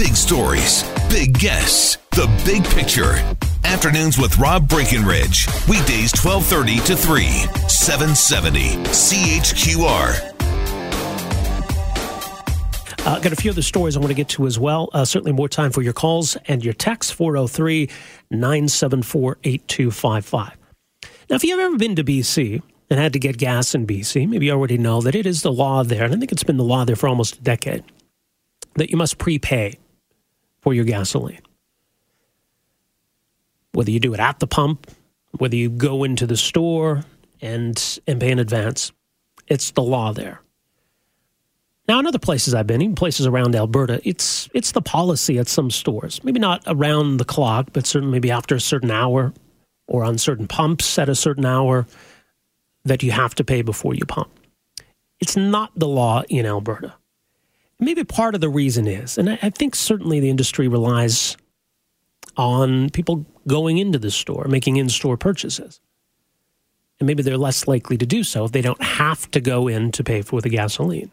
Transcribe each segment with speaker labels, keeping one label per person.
Speaker 1: Big stories, big guests, the big picture. Afternoons with Rob Breckenridge. Weekdays 1230 to 3, 770 CHQR.
Speaker 2: Uh, got a few other stories I want to get to as well. Uh, certainly more time for your calls and your texts 403 974 8255. Now, if you've ever been to BC and had to get gas in BC, maybe you already know that it is the law there, and I think it's been the law there for almost a decade, that you must prepay for your gasoline. Whether you do it at the pump, whether you go into the store and, and pay in advance, it's the law there. Now, in other places I've been, even places around Alberta, it's it's the policy at some stores. Maybe not around the clock, but certainly maybe after a certain hour, or on certain pumps at a certain hour, that you have to pay before you pump. It's not the law in Alberta. Maybe part of the reason is, and I, I think certainly the industry relies on people going into the store, making in-store purchases. And maybe they're less likely to do so if they don't have to go in to pay for the gasoline.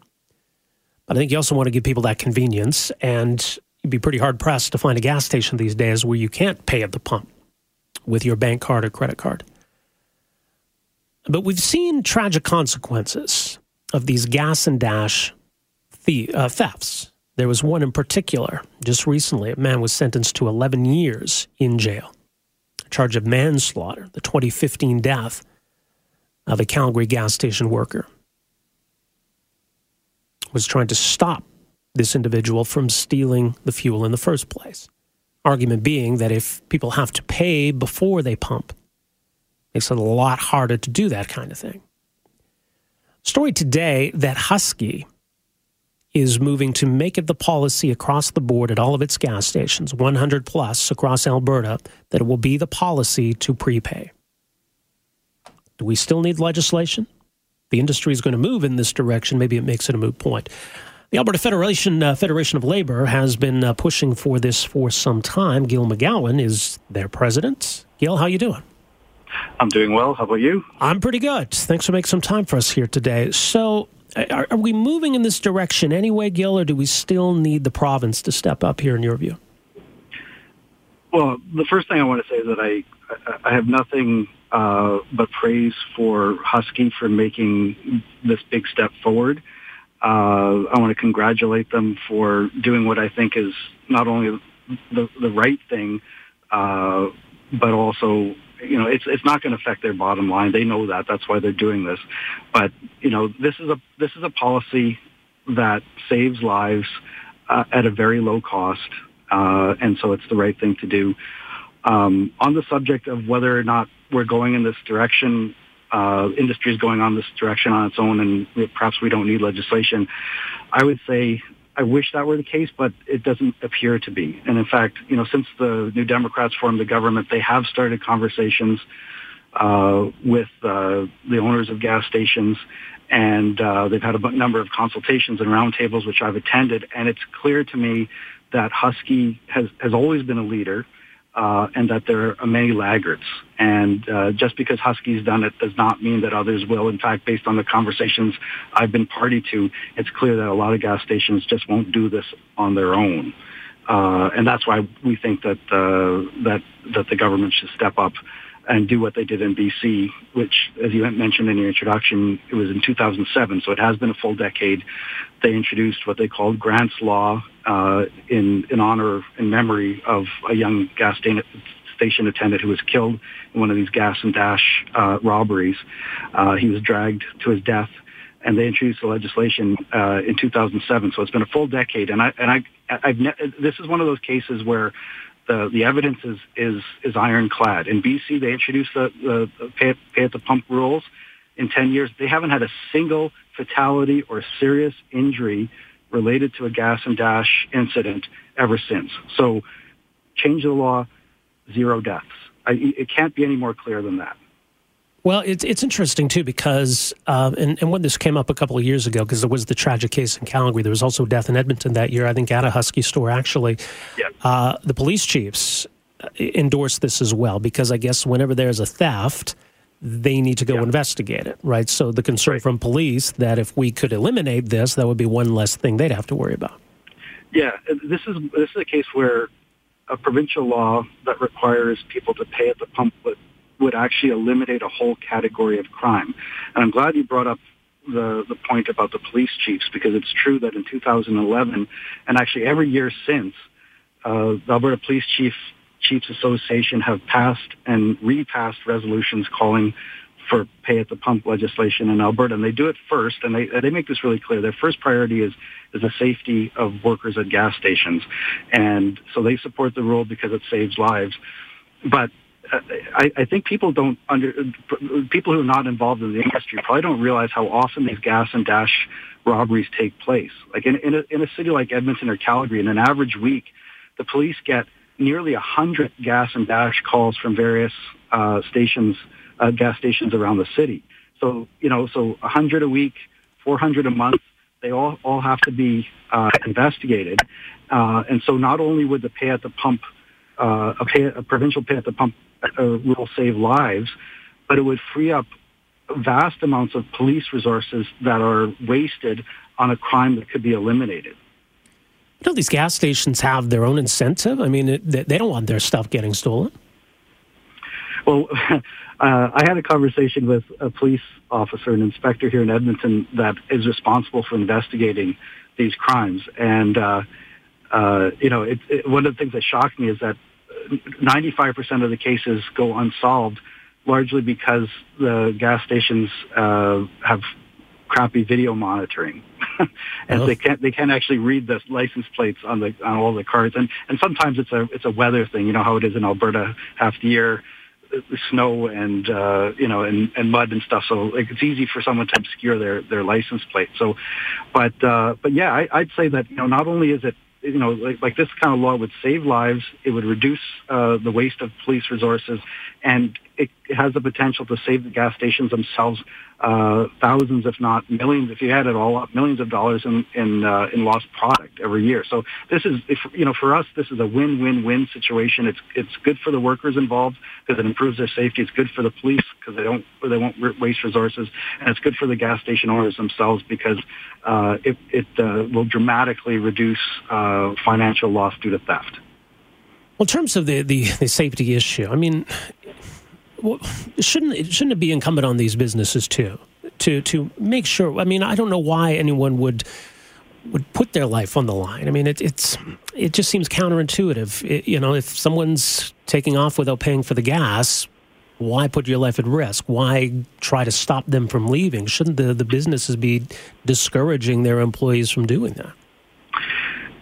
Speaker 2: But I think you also want to give people that convenience, and you'd be pretty hard pressed to find a gas station these days where you can't pay at the pump with your bank card or credit card. But we've seen tragic consequences of these gas and dash the, uh, thefts. There was one in particular just recently. A man was sentenced to 11 years in jail, a charge of manslaughter, the 2015 death of a Calgary gas station worker was trying to stop this individual from stealing the fuel in the first place. Argument being that if people have to pay before they pump, makes it a lot harder to do that kind of thing. Story today that Husky is moving to make it the policy across the board at all of its gas stations, 100 plus across Alberta, that it will be the policy to prepay. Do we still need legislation? the industry is going to move in this direction, maybe it makes it a moot point. The Alberta Federation uh, Federation of Labor has been uh, pushing for this for some time. Gil McGowan is their president. Gil, how are you doing?
Speaker 3: I'm doing well. How about you?
Speaker 2: I'm pretty good. Thanks for making some time for us here today. So, are, are we moving in this direction anyway, Gil, or do we still need the province to step up here in your view?
Speaker 3: Well, the first thing I want to say is that I I have nothing uh, but praise for Husky for making this big step forward. Uh, I want to congratulate them for doing what I think is not only the, the right thing, uh, but also, you know, it's it's not going to affect their bottom line. They know that. That's why they're doing this. But you know, this is a this is a policy that saves lives uh, at a very low cost, uh, and so it's the right thing to do. Um, on the subject of whether or not we're going in this direction, uh, industry is going on this direction on its own, and perhaps we don't need legislation. I would say I wish that were the case, but it doesn't appear to be. And in fact, you know, since the New Democrats formed the government, they have started conversations uh, with uh, the owners of gas stations, and uh, they've had a number of consultations and roundtables, which I've attended. And it's clear to me that Husky has has always been a leader uh, and that there are many laggards. And uh, just because Husky's done it does not mean that others will. In fact, based on the conversations I've been party to, it's clear that a lot of gas stations just won't do this on their own. Uh, and that's why we think that uh, that that the government should step up and do what they did in BC, which, as you mentioned in your introduction, it was in 2007, so it has been a full decade. They introduced what they called Grant's Law uh, in in honor and memory of a young gas station attendant who was killed in one of these gas and dash uh, robberies. Uh, he was dragged to his death, and they introduced the legislation uh, in 2007. So it's been a full decade, and I and I I've ne- this is one of those cases where the, the evidence is, is, is ironclad. In BC, they introduced the, the pay, at, pay at the pump rules in 10 years. They haven't had a single fatality or serious injury related to a gas and dash incident ever since. So change the law, zero deaths. I, it can't be any more clear than that.
Speaker 2: Well, it's it's interesting too because uh, and and when this came up a couple of years ago because there was the tragic case in Calgary, there was also death in Edmonton that year. I think at a Husky store actually.
Speaker 3: Yeah.
Speaker 2: Uh, the police chiefs uh, endorsed this as well because I guess whenever there's a theft, they need to go yeah. investigate it, right? So the concern right. from police that if we could eliminate this, that would be one less thing they'd have to worry about.
Speaker 3: Yeah, this is this is a case where a provincial law that requires people to pay at the pump would would actually eliminate a whole category of crime. And I'm glad you brought up the, the point about the police chiefs because it's true that in 2011 and actually every year since, uh, the Alberta Police Chief Chiefs Association have passed and repassed resolutions calling for pay at the pump legislation in Alberta, and they do it first, and they they make this really clear. Their first priority is is the safety of workers at gas stations, and so they support the rule because it saves lives. But I, I think people don't under people who are not involved in the industry probably don't realize how often these gas and dash robberies take place. Like in in a, in a city like Edmonton or Calgary, in an average week, the police get nearly a hundred gas and dash calls from various uh, stations, uh, gas stations around the city. So you know, so a hundred a week, four hundred a month. They all all have to be uh, investigated, uh, and so not only would the pay at the pump uh, a, pay, a provincial pay at the pump uh, will save lives, but it would free up vast amounts of police resources that are wasted on a crime that could be eliminated.
Speaker 2: You know, these gas stations have their own incentive. I mean, it, they don't want their stuff getting stolen.
Speaker 3: Well, uh, I had a conversation with a police officer, an inspector here in Edmonton, that is responsible for investigating these crimes. And, uh, uh, you know, it, it, one of the things that shocked me is that 95% of the cases go unsolved, largely because the gas stations uh, have crappy video monitoring, and oh. they can't they can't actually read the license plates on the on all the cars, and and sometimes it's a it's a weather thing. You know how it is in Alberta half the year, uh, snow and uh, you know and, and mud and stuff. So like, it's easy for someone to obscure their their license plate. So, but uh, but yeah, I, I'd say that you know not only is it you know, like, like this kind of law would save lives. It would reduce uh, the waste of police resources, and it has the potential to save the gas stations themselves uh, thousands, if not millions, if you add it all up, millions of dollars in in, uh, in lost product every year. So this is, if, you know, for us, this is a win-win-win situation. It's it's good for the workers involved because it improves their safety. It's good for the police because they don't they won't waste resources, and it's good for the gas station owners themselves because uh, it it uh, will dramatically reduce uh, financial loss due to theft.
Speaker 2: Well, in terms of the, the, the safety issue, I mean, well, shouldn't it, shouldn't it be incumbent on these businesses too to to make sure? I mean, I don't know why anyone would would put their life on the line. I mean, it, it's it just seems counterintuitive. It, you know, if someone's taking off without paying for the gas, why put your life at risk? Why try to stop them from leaving? Shouldn't the, the businesses be discouraging their employees from doing that?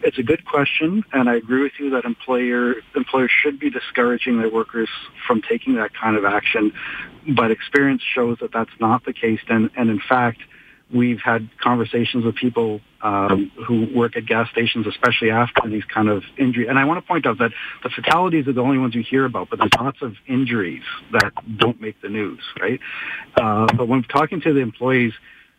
Speaker 3: It's a good question, and I agree with you that employer employers should be discouraging their workers from taking that kind of action. But experience shows that that's not the case, and and in fact, we've had conversations with people um, who work at gas stations, especially after these kind of injuries. And I want to point out that the fatalities are the only ones you hear about, but there's lots of injuries that don't make the news, right? Uh, but when talking to the employees,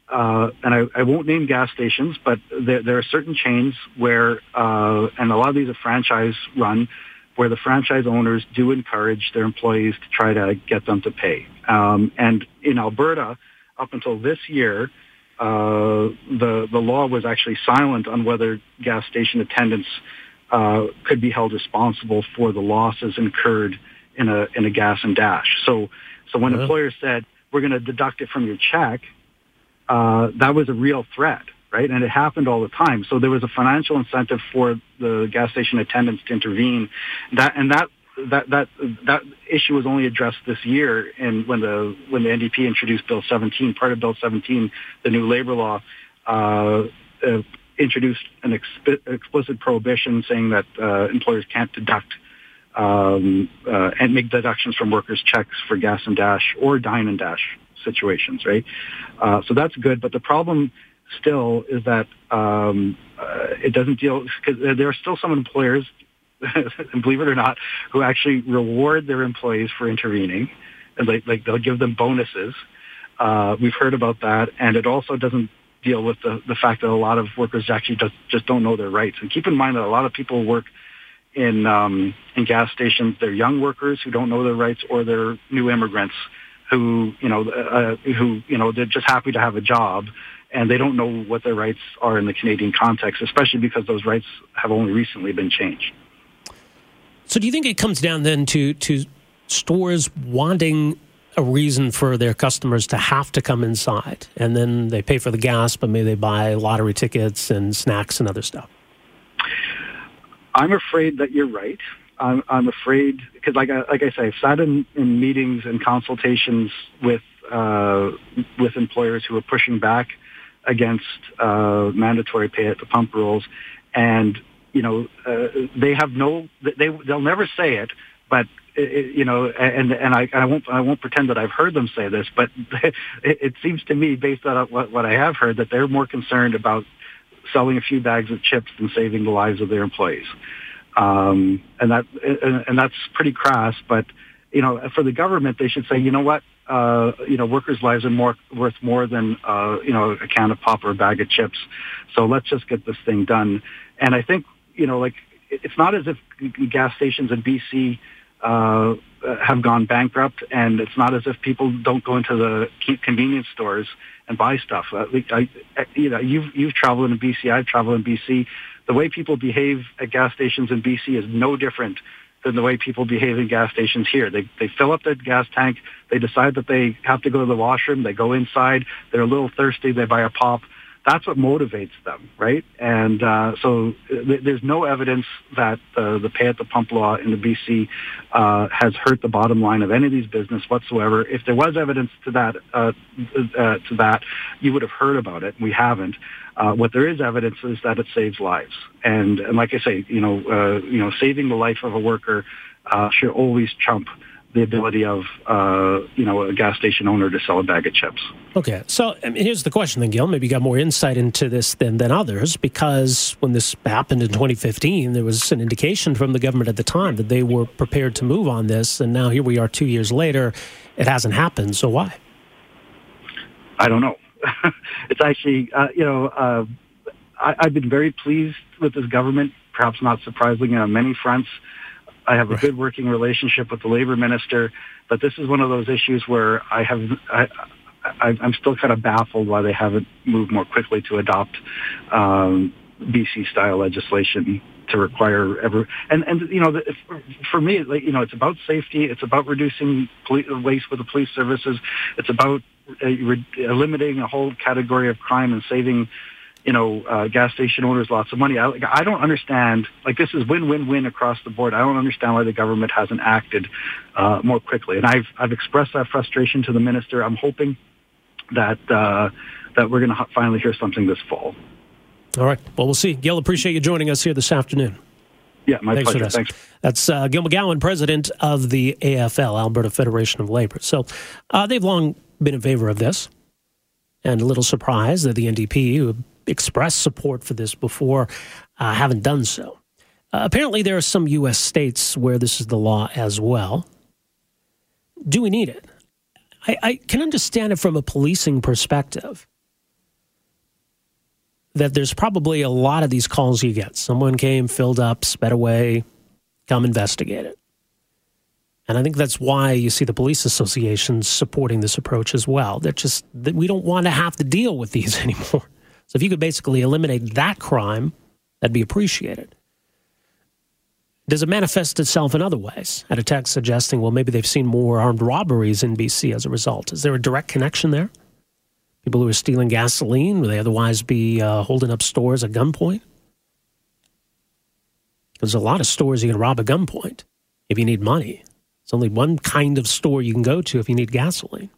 Speaker 3: uh, and I, I, won't name gas stations, but there, there are certain chains where, uh, and a lot of these are franchise run, where the franchise owners do encourage their employees to try to get them to pay. Um, and in Alberta, up until this year, uh, the the law was actually silent on whether gas station attendants uh, could be held responsible for the losses incurred in a in a gas and dash. So so when uh-huh. employers said we're going to deduct it from your check, uh, that was a real threat, right? And it happened all the time. So there was a financial incentive for the gas station attendants to intervene. That and that that that that issue was only addressed this year, and when the when the NDP introduced Bill 17, part of Bill 17, the new labor law. Uh, uh, introduced an exp- explicit prohibition saying that uh, employers can't deduct um, uh, and make deductions from workers' checks for gas and dash or dine and dash situations, right? Uh, so that's good. But the problem still is that um, uh, it doesn't deal because there are still some employers, believe it or not, who actually reward their employees for intervening, and like, like they'll give them bonuses. Uh, we've heard about that, and it also doesn't deal with the, the fact that a lot of workers actually just, just don't know their rights. And keep in mind that a lot of people work in um, in gas stations. They're young workers who don't know their rights, or they're new immigrants who you know uh, who you know they're just happy to have a job and they don't know what their rights are in the Canadian context, especially because those rights have only recently been changed.
Speaker 2: So, do you think it comes down then to to stores wanting a reason for their customers to have to come inside, and then they pay for the gas, but maybe they buy lottery tickets and snacks and other stuff?
Speaker 3: I'm afraid that you're right. I'm, I'm afraid because, like I, like I say, I've sat in, in meetings and consultations with uh, with employers who are pushing back against uh, mandatory pay at the pump rules, and you know uh, they have no they they'll never say it, but it, you know, and and I, I won't I won't pretend that I've heard them say this, but it, it seems to me, based on what, what I have heard, that they're more concerned about selling a few bags of chips than saving the lives of their employees, um, and that and, that's pretty crass, but you know, for the government, they should say, you know what, uh, you know, workers' lives are more worth more than uh, you know a can of pop or a bag of chips. So let's just get this thing done. And I think you know, like it's not as if gas stations in BC uh, have gone bankrupt, and it's not as if people don't go into the convenience stores and buy stuff. Uh, I, you know, you've you've traveled in BC, I've traveled in BC. The way people behave at gas stations in BC is no different than the way people behave in gas stations here. They they fill up their gas tank, they decide that they have to go to the washroom, they go inside, they're a little thirsty, they buy a pop. That's what motivates them, right? And uh, so th- there's no evidence that uh, the pay at the pump law in the BC uh, has hurt the bottom line of any of these business whatsoever. If there was evidence to that, uh, uh, to that, you would have heard about it. We haven't. Uh, what there is evidence is that it saves lives, and, and like I say, you know, uh, you know, saving the life of a worker uh, should always trump the ability of uh, you know a gas station owner to sell a bag of chips.
Speaker 2: Okay, so I mean, here's the question then, Gil. Maybe you got more insight into this than than others because when this happened in 2015, there was an indication from the government at the time that they were prepared to move on this, and now here we are two years later, it hasn't happened. So why?
Speaker 3: I don't know. it's actually, uh, you know, uh, I, have been very pleased with this government, perhaps not surprisingly on many fronts. I have a right. good working relationship with the labor minister, but this is one of those issues where I have, I, I, I'm still kind of baffled why they haven't moved more quickly to adopt um, BC style legislation to require every and and you know for me you know it's about safety it's about reducing police, waste with the police services it's about eliminating a whole category of crime and saving you know uh, gas station owners lots of money I, I don't understand like this is win win win across the board I don't understand why the government hasn't acted uh, more quickly and I've I've expressed that frustration to the minister I'm hoping that uh, that we're going to finally hear something this fall.
Speaker 2: All right. Well, we'll see. Gil, appreciate you joining us here this afternoon.
Speaker 3: Yeah, my Thanks pleasure. Thanks.
Speaker 2: That's uh, Gil McGowan, president of the AFL, Alberta Federation of Labor. So uh, they've long been in favor of this, and a little surprised that the NDP, who expressed support for this before, uh, haven't done so. Uh, apparently, there are some U.S. states where this is the law as well. Do we need it? I, I can understand it from a policing perspective that there's probably a lot of these calls you get. Someone came, filled up, sped away, come investigate it. And I think that's why you see the police associations supporting this approach as well. They're just that we don't want to have to deal with these anymore. So if you could basically eliminate that crime, that'd be appreciated. Does it manifest itself in other ways? At a text suggesting, well, maybe they've seen more armed robberies in BC as a result. Is there a direct connection there? people who are stealing gasoline? Will they otherwise be uh, holding up stores at gunpoint? There's a lot of stores you can rob at gunpoint if you need money. It's only one kind of store you can go to if you need gasoline.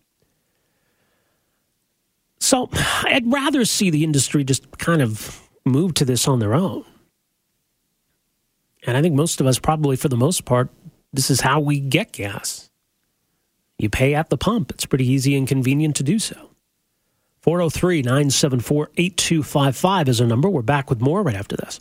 Speaker 2: So I'd rather see the industry just kind of move to this on their own. And I think most of us, probably for the most part, this is how we get gas. You pay at the pump. It's pretty easy and convenient to do so. 403 974 8255 is a number. We're back with more right after this.